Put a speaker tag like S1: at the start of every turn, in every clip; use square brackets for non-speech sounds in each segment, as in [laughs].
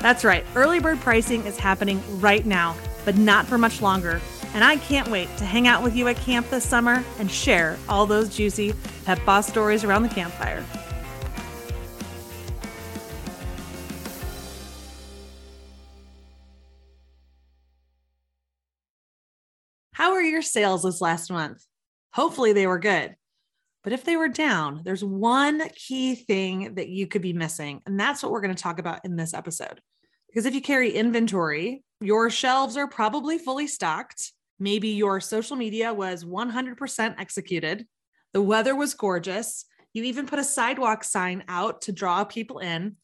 S1: That's right, early bird pricing is happening right now, but not for much longer. And I can't wait to hang out with you at camp this summer and share all those juicy Pet Boss stories around the campfire. How were your sales this last month? Hopefully, they were good. But if they were down, there's one key thing that you could be missing. And that's what we're going to talk about in this episode. Because if you carry inventory, your shelves are probably fully stocked. Maybe your social media was 100% executed. The weather was gorgeous. You even put a sidewalk sign out to draw people in.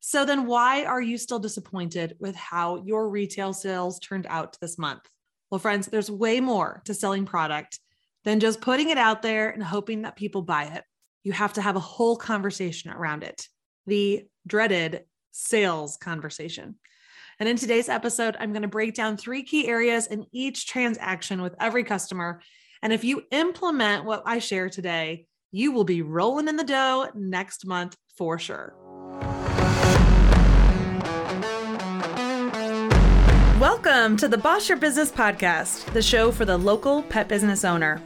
S1: So then, why are you still disappointed with how your retail sales turned out this month? Well, friends, there's way more to selling product than just putting it out there and hoping that people buy it. You have to have a whole conversation around it, the dreaded sales conversation. And in today's episode, I'm going to break down three key areas in each transaction with every customer. And if you implement what I share today, you will be rolling in the dough next month for sure. Welcome to the Boss Your Business podcast, the show for the local pet business owner.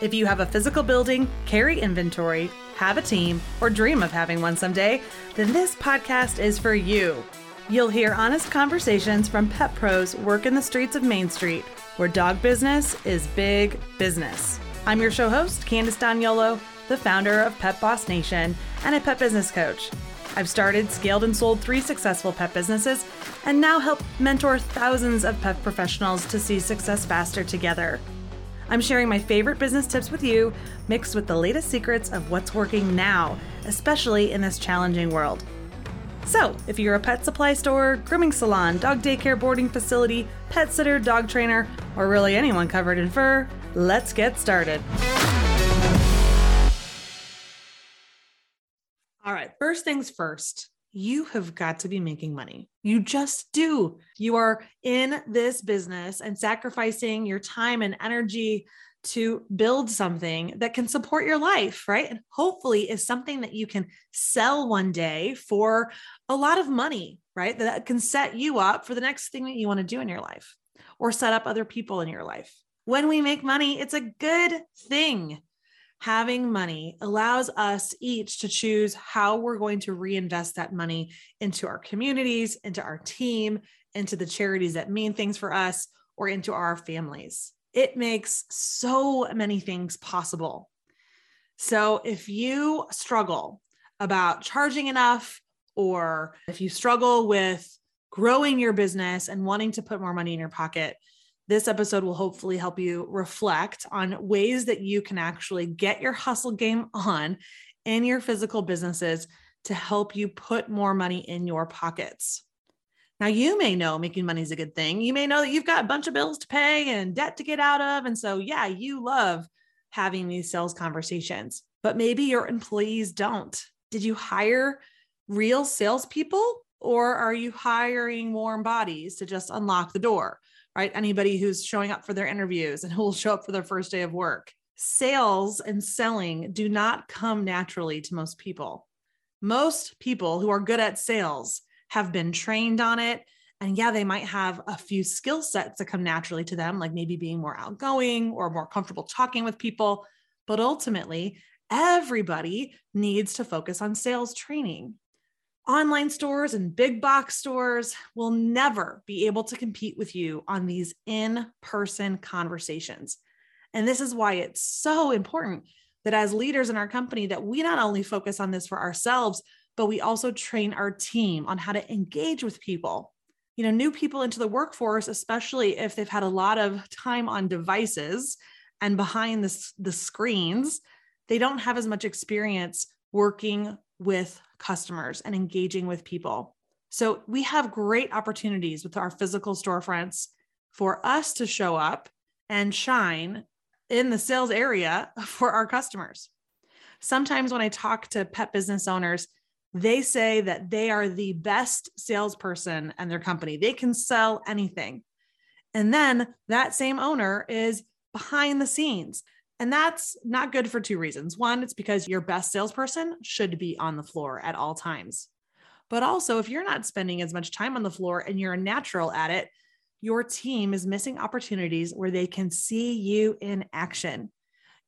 S1: If you have a physical building, carry inventory, have a team, or dream of having one someday, then this podcast is for you. You'll hear honest conversations from pet pros work in the streets of Main Street, where dog business is big business. I'm your show host, Candace D'Agnolo, the founder of Pet Boss Nation and a pet business coach. I've started, scaled, and sold three successful pet businesses and now help mentor thousands of pet professionals to see success faster together. I'm sharing my favorite business tips with you, mixed with the latest secrets of what's working now, especially in this challenging world. So, if you're a pet supply store, grooming salon, dog daycare boarding facility, pet sitter, dog trainer, or really anyone covered in fur, let's get started. First things first, you have got to be making money. You just do. You are in this business and sacrificing your time and energy to build something that can support your life, right? And hopefully is something that you can sell one day for a lot of money, right? That can set you up for the next thing that you want to do in your life or set up other people in your life. When we make money, it's a good thing having money allows us each to choose how we're going to reinvest that money into our communities, into our team, into the charities that mean things for us, or into our families. It makes so many things possible. So if you struggle about charging enough, or if you struggle with growing your business and wanting to put more money in your pocket, this episode will hopefully help you reflect on ways that you can actually get your hustle game on in your physical businesses to help you put more money in your pockets. Now, you may know making money is a good thing. You may know that you've got a bunch of bills to pay and debt to get out of. And so, yeah, you love having these sales conversations, but maybe your employees don't. Did you hire real salespeople or are you hiring warm bodies to just unlock the door? Right? Anybody who's showing up for their interviews and who [laughs] will show up for their first day of work. Sales and selling do not come naturally to most people. Most people who are good at sales have been trained on it. And yeah, they might have a few skill sets that come naturally to them, like maybe being more outgoing or more comfortable talking with people. But ultimately, everybody needs to focus on sales training. Online stores and big box stores will never be able to compete with you on these in person conversations. And this is why it's so important that as leaders in our company that we not only focus on this for ourselves, but we also train our team on how to engage with people. You know, new people into the workforce, especially if they've had a lot of time on devices and behind the, the screens, they don't have as much experience working with customers and engaging with people. So we have great opportunities with our physical storefronts for us to show up and shine in the sales area [laughs] for our customers. Sometimes when I talk to pet business owners, they say that they are the best salesperson in their company. They can sell anything. And then that same owner is behind the scenes. And that's not good for two reasons. One, it's because your best salesperson should be on the floor at all times. But also, if you're not spending as much time on the floor and you're a natural at it, your team is missing opportunities where they can see you in action.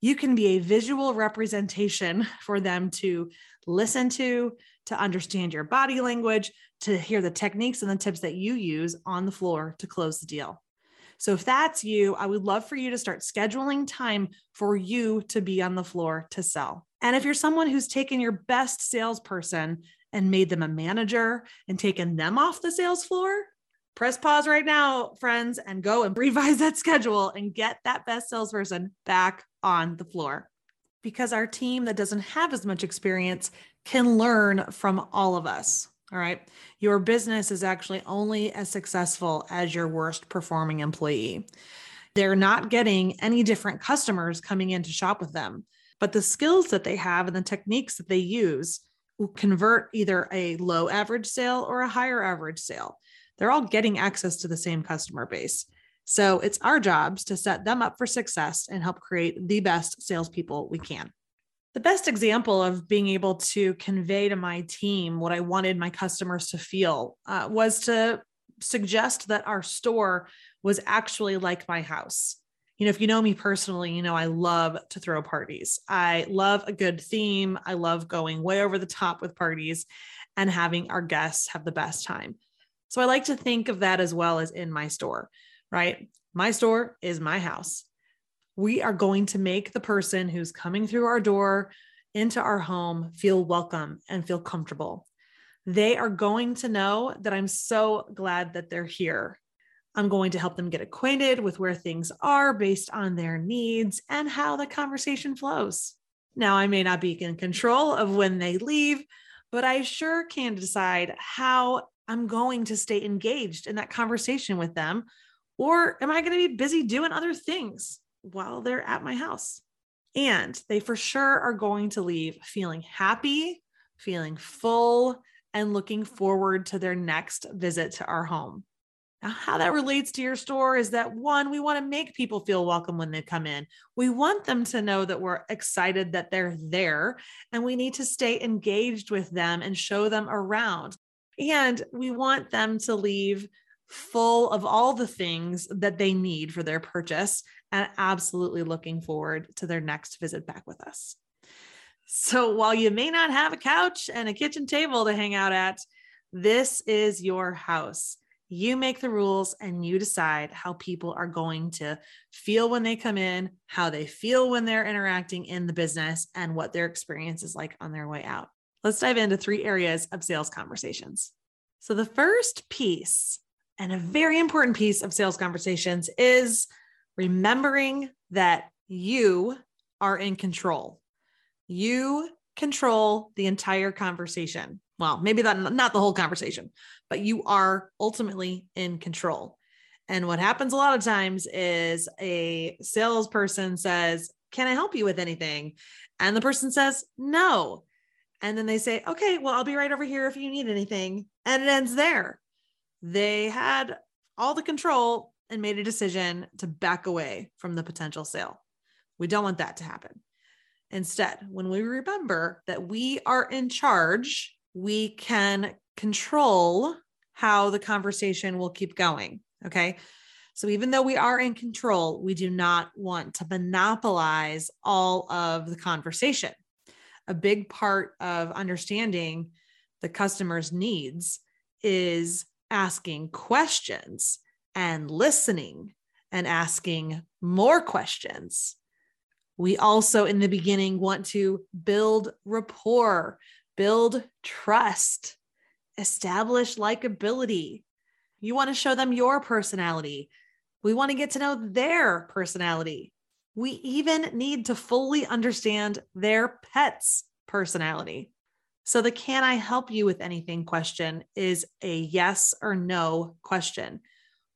S1: You can be a visual representation [laughs] for them to listen to, to understand your body language, to hear the techniques and the tips that you use on the floor to close the deal. So if that's you, I would love for you to start scheduling time for you to be on the floor to sell. And if you're someone who's taken your best salesperson and made them a manager and taken them off the sales floor, press pause right now, friends, and go and [laughs] revise that schedule and get that best salesperson back on the floor. Because our team that doesn't have as much experience can learn from all of us. All right. Your business is actually only as successful as your worst performing employee. They're not getting any different customers coming in to shop with them, but the skills that they have and the techniques that they use will convert either a low average sale or a higher average sale. They're all getting access to the same customer base. So it's our jobs to set them up for success and help create the best salespeople we can the best example of being able to convey to my team what I wanted my customers to feel uh, was to suggest that our store was actually like my house. You know, if you know me personally, you know I love to throw parties. I love a good theme. I love going way over the top with parties and having our guests have the best time. So I like to think of that as well as in my store, right? My store is my house we are going to make the person who's coming through our door into our home feel welcome and feel comfortable. They are going to know that I'm so glad that they're here. I'm going to help them get acquainted with where things are based on their needs and how the conversation flows. Now, I may not be in control of when they leave, but I sure can decide how I'm going to stay engaged in that conversation with them. Or am I going to be busy doing other things? While they're at my house. And they for sure are going to leave feeling happy, feeling full, and looking forward to their next visit to our home. Now, how that relates to your store is that one, we want to make people feel welcome when they come in. We want them to know that we're excited that they're there, and we need to stay engaged with them and show them around. And we want them to leave full of all the things that they need for their purchase and absolutely looking forward to their next visit back with us. So, while you may not have a couch and a kitchen table to hang out at, this is your house. You make the rules and you decide how people are going to feel when they come in, how they feel when they're interacting in the business, and what their experience is like on their way out. Let's dive into three areas of sales conversations. So, the first piece, and a very important piece of sales conversations, is remembering that you are in control. You control the entire conversation. Well, maybe that not the whole conversation, but you are ultimately in control. And what happens a lot of times is a salesperson says, Can I help you with anything? And the person says, No. And then they say, Okay, well, I'll be right over here if you need anything. And it ends there. They had all the control and made a decision to back away from the potential sale. We don't want that to happen. Instead, when we remember that we are in charge, we can control how the conversation will keep going. Okay. So even though we are in control, we do not want to monopolize all of the conversation. A big part of understanding the customer's needs is asking questions and listening and asking more questions. We also, in the beginning, want to build rapport, build trust, establish likability. You want to show them your personality. We want to get to know their personality. We even need to fully understand their pet's personality. So, the can I help you with anything question is a yes or no question.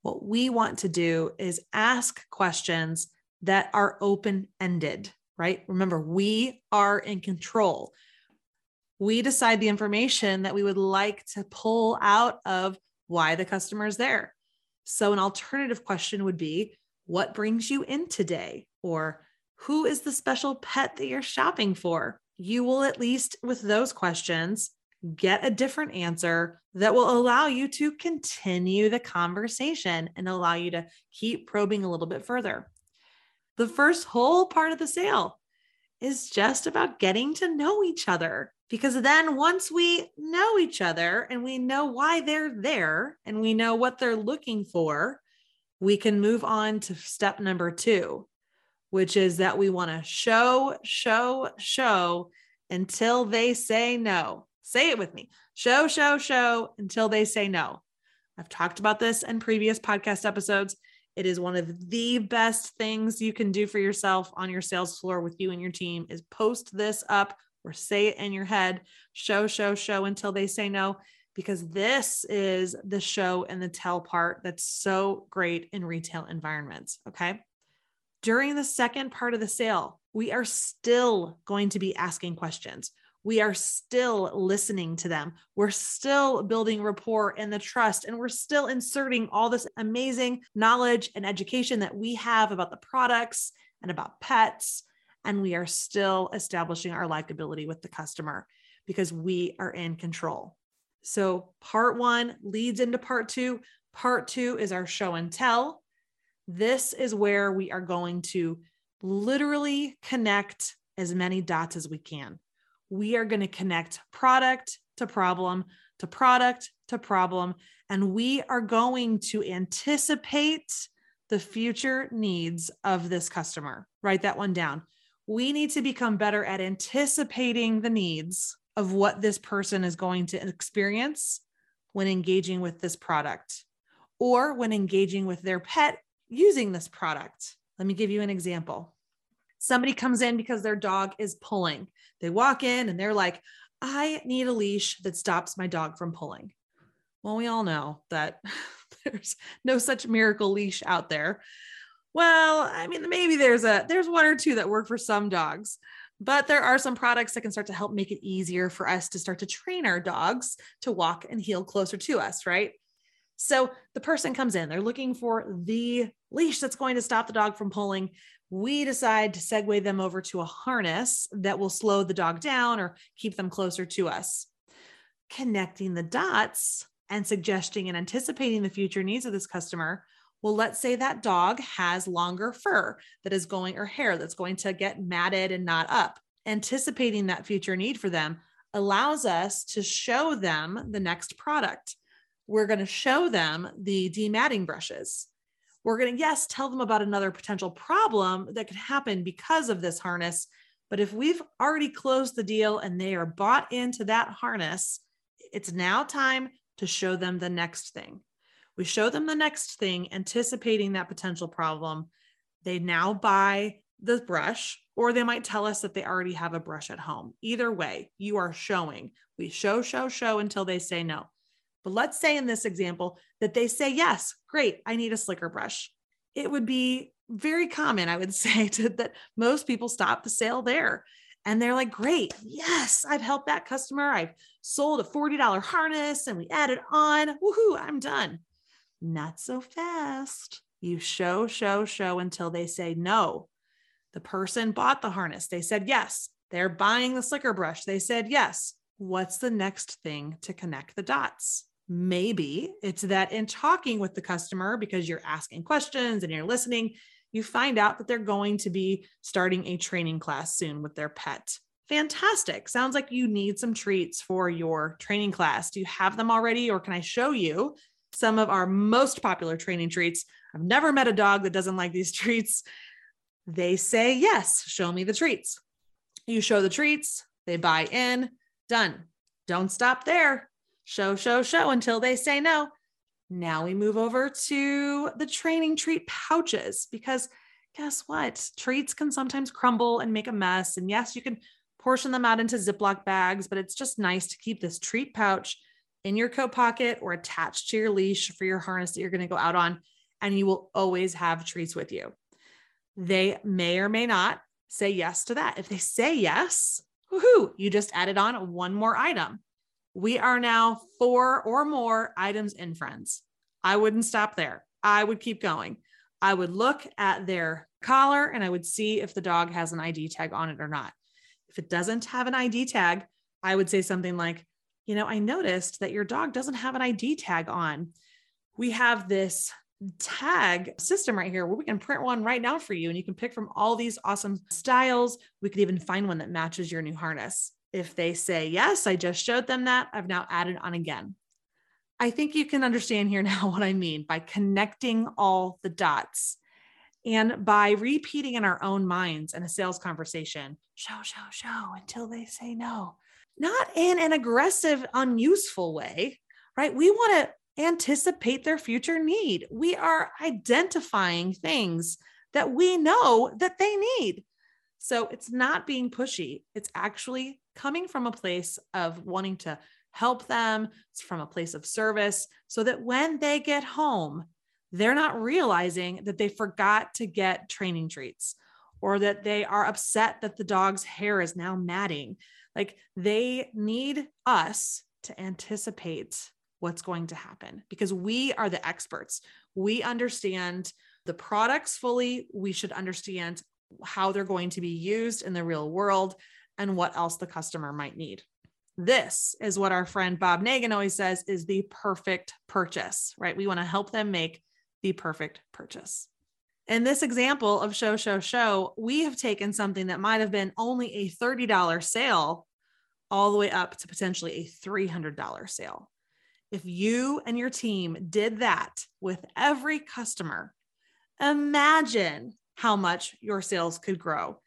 S1: What we want to do is ask questions that are open ended, right? Remember, we are in control. We decide the information that we would like to pull out of why the customer is there. So, an alternative question would be What brings you in today? Or Who is the special pet that you're shopping for? you will at least with those questions get a different answer that will allow you to continue the conversation and allow you to keep probing a little bit further. The first whole part of the sale is just about getting to know each other. Because then once we know each other and we know why they're there and we know what they're looking for, we can move on to step number two, which is that we want to show, show, show until they say no. Say it with me show, show, show until they say no. I've talked about this in previous podcast episodes. It is one of the best things you can do for yourself on your sales floor with you and your team is post this up or say it in your head, show, show, show until they say no, because this is the show and the tell part that's so great in retail environments. Okay. During the second part of the sale, we are still going to be asking questions. We are still listening to them. We're still building rapport and the trust, and we're still inserting all this amazing knowledge and education that we have about the products and about pets. And we are still establishing our likability with the customer because we are in control. So, part one leads into part two. Part two is our show and tell. This is where we are going to literally connect as many dots as we can. We are going to connect product to problem to product to problem, and we are going to anticipate the future needs of this customer. Write that one down. We need to become better at anticipating the needs of what this person is going to experience when engaging with this product or when engaging with their pet using this product. Let me give you an example. Somebody comes in because their dog is pulling. They walk in and they're like, I need a leash that stops my dog from pulling. Well, we all know that [laughs] there's no such miracle leash out there. Well, I mean, maybe there's a there's one or two that work for some dogs, but there are some products that can start to help make it easier for us to start to train our dogs to walk and heel closer to us, right? So the person comes in, they're looking for the leash that's going to stop the dog from pulling. We decide to segue them over to a harness that will slow the dog down or keep them closer to us. Connecting the dots and suggesting and anticipating the future needs of this customer. Well, let's say that dog has longer fur that is going or hair that's going to get matted and not up. Anticipating that future need for them allows us to show them the next product we're going to show them the dematting brushes. We're going to, yes, tell them about another potential problem that could happen because of this harness. But if we've already closed the deal and they are bought into that harness, it's now time to show them the next thing. We show them the next thing, anticipating that potential problem. They now buy the brush, or they might tell us that they already have a brush at home. Either way, you are showing. We show, show, show until they say no. But let's say in this example that they say, yes, great, I need a slicker brush. It would be very common, I would [laughs] say, to, that most people stop the sale there. And they're like, great, yes, I've helped that customer. I've sold a $40 harness and we added on. Woohoo, I'm done. Not so fast. You show, show, show until they say no. The person bought the harness. They said yes. They're buying the slicker brush. They said yes. What's the next thing to connect the dots? Maybe it's that in talking with the customer, because you're asking questions and you're listening, you find out that they're going to be starting a training class soon with their pet. Fantastic. Sounds like you need some treats for your training class. Do you have them already, or can I show you some of our most popular training treats? I've never met a dog that doesn't like these [laughs] treats. They say, Yes, show me the treats. You show the treats, they buy in, done. Don't stop there. Show, show, show until they say no. Now we move over to the training treat pouches because guess what? Treats can sometimes crumble and make a mess. And yes, you can portion them out into Ziploc bags, but it's just nice to keep this treat pouch in your coat pocket or attached to your leash for your harness that you're going to go out on. And you will always have treats with you. They may or may not say yes to that. If they say yes, woohoo, you just added on one more item. We are now four or more items in, friends. I wouldn't stop there. I would keep going. I would look at their collar and I would see if the dog has an ID tag on it or not. If it doesn't have an ID tag, I would say something like, you know, I noticed that your dog doesn't have an ID tag on. We have this tag system right here where we can print one right now for you and you can pick from all these awesome styles. We could even find one that matches your new harness. If they say, yes, I just showed them that, I've now added on again. I think you can understand here [laughs] now what I mean by connecting all the dots and by repeating in our own minds in a sales conversation show, show, show until they say no. Not in an aggressive, unuseful way, right? We want to anticipate their future need. We are identifying things that we know that they need. So it's not being pushy. It's actually coming from a place of wanting to help them. It's from a place of service so that when they get home, they're not realizing that they forgot to get training treats or that they are upset that the dog's hair is now matting. Like they need us to anticipate what's going to happen because we are the experts. We understand the products fully. We should understand how they're going to be used in the real world and what else the customer might need. This is what our friend Bob Negen always says is the perfect purchase, right? We want to help them make the perfect purchase. In this example of show, show, show, we have taken something that might have been only a $30 sale all the way up to potentially a $300 sale. If you and your team did that with every customer, imagine how much your sales could grow.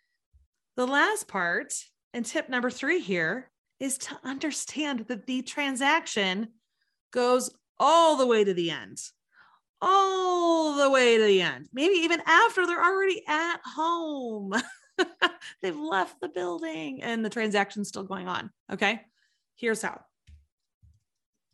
S1: The last part and tip number three here is to understand that the transaction goes all the way to the end, all the way to the end, maybe even after they're already at home. [laughs] They've left the building and the transaction's still going on. Okay. Here's how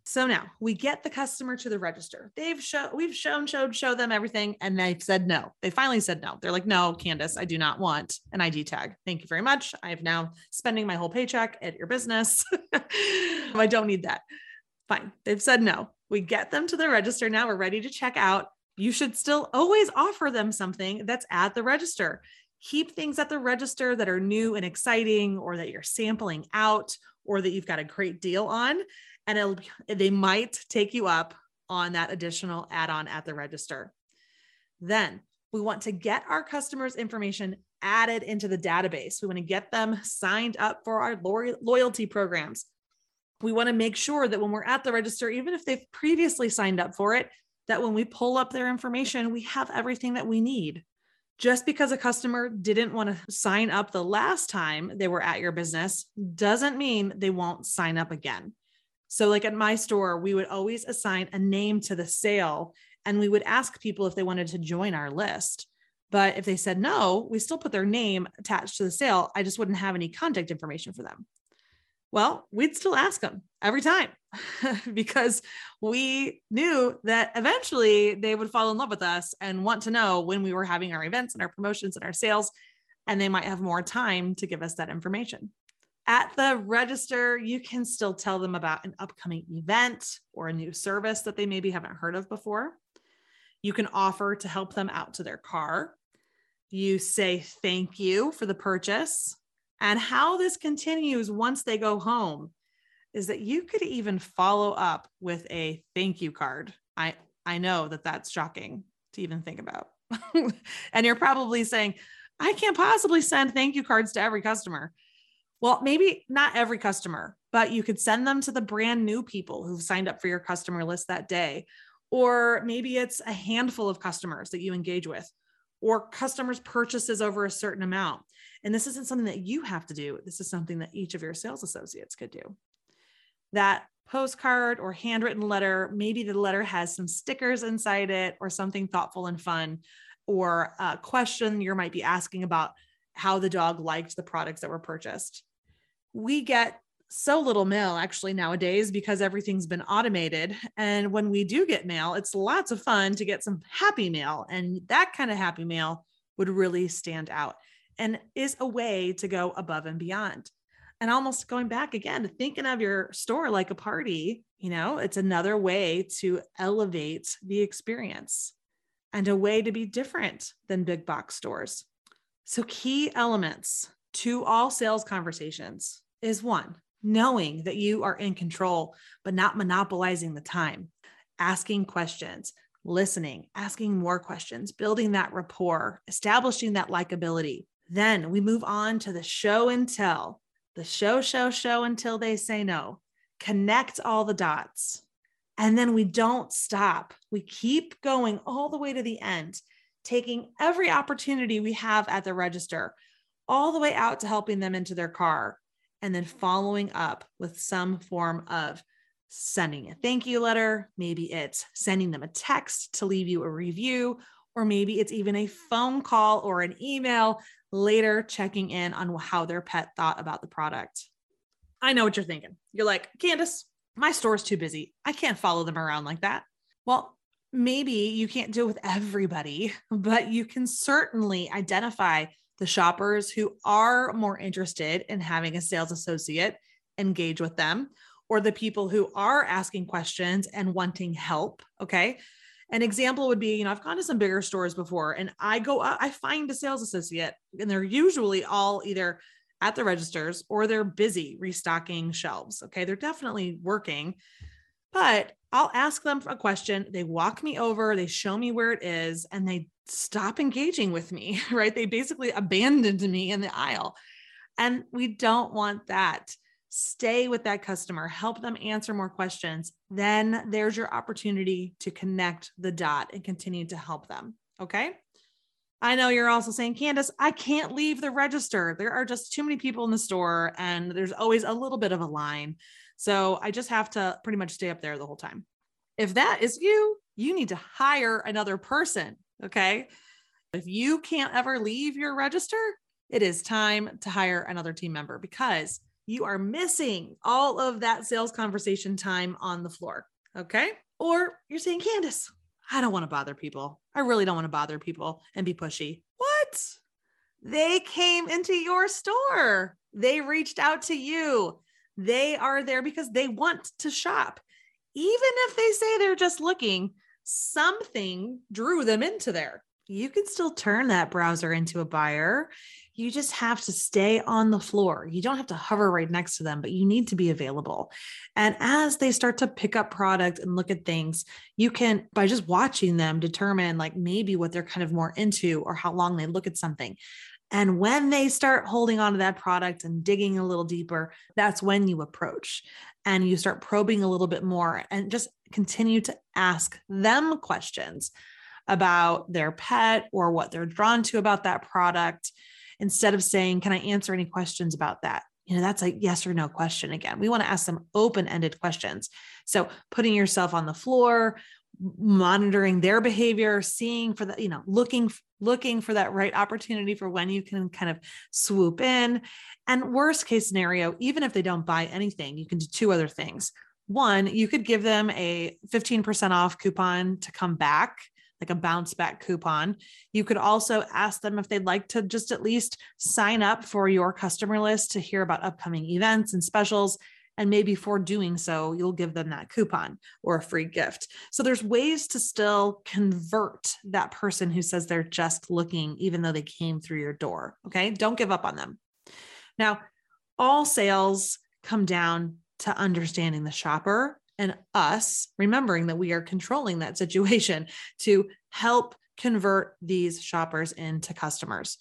S1: so now we get the customer to the register. They've shown, we've shown, showed, show them everything, and they've said no. They finally said no. They're like, no, Candace, I do not want an ID tag. Thank you very much. I have now spending my whole paycheck at your business. [laughs] I don't need that. Fine. They've said no. We get them to the register. Now we're ready to check out. You should still always offer them something that's at the register. Keep things at the register that are new and exciting, or that you're sampling out, or that you've got a great deal on and they might take you up on that additional add-on at the register. Then we want to get our customers' information added into the database. We want to get them signed up for our loyalty programs. We want to make sure that when we're at the register, even if they've previously signed up for it, that when we pull up their information, we have everything that we need. Just because a customer didn't want to sign up the last time they were at your business doesn't mean they won't sign up again. So, like at my store, we would always assign a name to the sale and we would ask people if they wanted to join our list. But if they said no, we still put their name attached to the sale. I just wouldn't have any contact information for them. Well, we'd still ask them every time [laughs] because we knew that eventually they would fall in love with us and want to know when we were having our events and our promotions and our sales, and they might have more time to give us that information. At the register, you can still tell them about an upcoming event or a new service that they maybe haven't heard of before. You can offer to help them out to their car. You say thank you for the purchase. And how this continues once they go home is that you could even follow up with a thank you card. I I know that that's shocking to even think about. [laughs] and you're probably saying, I can't possibly send thank you cards to every customer. Well, maybe not every customer, but you could send them to the brand new people who've signed up for your customer list that day. Or maybe it's a handful of customers that you engage with, or customers' purchases over a certain amount. And this isn't something that you have to do. This is something that each of your sales associates could do. That postcard or handwritten letter, maybe the letter has some stickers inside it or something thoughtful and fun, or a question you might be asking about how the dog liked the products that were purchased. We get so little mail actually nowadays because everything's been automated. And when we do get mail, it's lots of fun to get some happy mail. And that kind of happy mail would really stand out and is a way to go above and beyond. And almost going back again to thinking of your store like a party, you know, it's another way to elevate the experience and a way to be different than big box stores. So, key elements to all sales conversations is one, knowing that you are in control, but not monopolizing the time, asking questions, listening, asking more questions, building that rapport, establishing that likability. Then we move on to the show and tell, the show, show, show until they say no, connect all the dots. And then we don't stop. We keep going all the way to the end, taking every opportunity we have at the register, all the way out to helping them into their car, and then following up with some form of sending a thank you letter. Maybe it's sending them a text to leave you a review, or maybe it's even a phone call or an email later checking in on how their pet thought about the product. I know what you're thinking. You're like, Candace, my store's too busy. I can't follow them around like that. Well, maybe you can't do it with everybody, [laughs] but you can certainly identify the shoppers who are more interested in having a sales associate engage with them, or the people who are asking questions and wanting help. Okay. An example would be, you know, I've gone to some bigger stores before and I go, uh, I find a sales associate and they're usually all either at the registers or they're busy restocking shelves. Okay. They're definitely working, but I'll ask them a question. They walk me over, they show me where it is, and they stop engaging with me, [laughs] right? They basically abandoned me in the aisle. And we don't want that. Stay with that customer, help them answer more questions. Then there's your opportunity to connect the dot and continue to help them. Okay. I know you're also saying, Candace, I can't leave the register. There are just too many people in the store, and there's always a little bit of a line. So I just have to pretty much stay up there the whole time. If that is you, you need to hire another person. Okay. If you can't ever leave your register, it is time to hire another team member because you are missing all of that sales conversation time on the floor. Okay. Or you're saying, Candace, I don't want to bother people. I really don't want to bother people and be pushy. What? They came into your store. They reached out to you. They are there because they want to shop. Even if they say they're just looking, something drew them into there. You can still turn that browser into a buyer. You just have to stay on the floor. You don't have to hover right next to them, but you need to be available. And as they start to pick up product and look at things, you can, by just watching them, determine like maybe what they're kind of more into or how long they look at something. And when they start holding on to that product and digging a little deeper, that's when you approach and you start probing a little bit more and just continue to ask them questions about their pet or what they're drawn to about that product instead of saying, Can I answer any questions about that? You know, that's a yes or no question again. We want to ask them open ended questions. So putting yourself on the floor, monitoring their behavior, seeing for the, you know, looking looking for that right opportunity for when you can kind of swoop in. And worst case scenario, even if they don't buy anything, you can do two other things. One, you could give them a 15% off coupon to come back, like a bounce back coupon. You could also ask them if they'd like to just at least sign up for your customer list to hear about upcoming events and specials And maybe for doing so, you'll give them that coupon or a free gift. So there's ways to still convert that person who says they're just looking, even though they came through your door. Okay. Don't give up on them. Now, all sales come down to understanding the shopper and us remembering that we are controlling that situation [laughs] to help convert these shoppers into customers.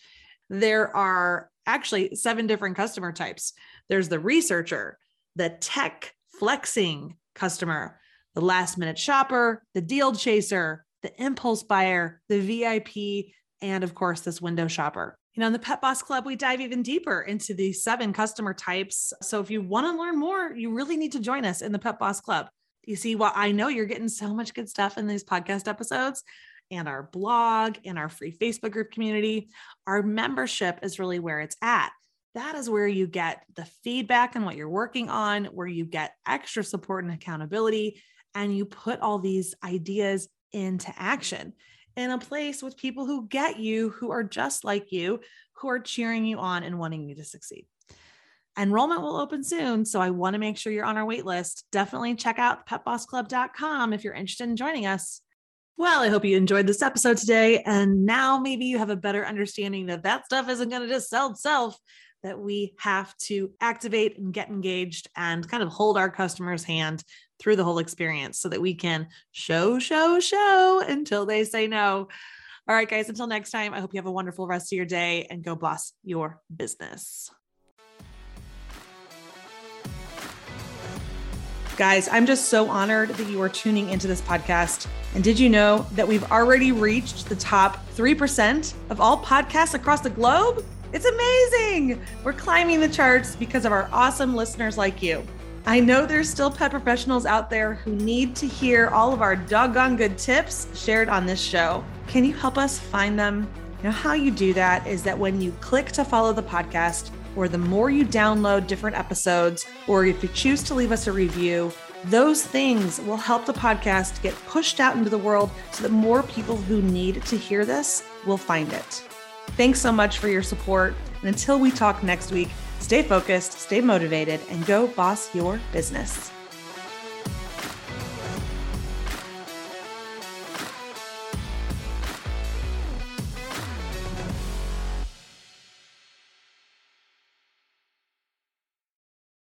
S1: There are actually seven different customer types there's the researcher, the tech flexing customer, the last minute shopper, the deal chaser, the impulse buyer, the VIP, and of course, this window shopper. You know, in the Pet Boss Club, we dive even deeper into these seven customer types. So if you want to learn more, you really need to join us in the Pet Boss Club. You see, while I know you're getting so much good stuff in these podcast episodes and our blog and our free Facebook group community, our membership is really where it's at. That is where you get the feedback on what you're working on, where you get extra support and accountability, and you put all these ideas into action in a place with people who get you, who are just like you, who are cheering you on and wanting you to succeed. Enrollment will open soon, so I want to make sure you're on our wait list. Definitely check out petbossclub.com if you're interested in joining us. Well, I hope you enjoyed this episode today. And now maybe you have a better understanding that that stuff isn't going to just sell itself, that we have to activate and get engaged and kind of hold our customer's hand through the whole experience so that we can show, show, show until they say no. All right, guys, until next time, I hope you have a wonderful rest of your day and go boss your business. Guys, I'm just so honored that you are tuning into this podcast. And did you know that we've already reached the top 3% of all podcasts across the globe? It's amazing. We're climbing the charts because of our awesome listeners like you. I know there's still pet professionals out there who need to hear all of our doggone good tips shared on this show. Can you help us find them? Know, how you do that is that when you click to follow the podcast, or the more you download different episodes, or if you choose to leave us a review, those things will help the podcast get pushed out into the world so that more people who need to hear this will find it. Thanks so much for your support. And until we talk next week, Stay focused, stay motivated, and go boss your business.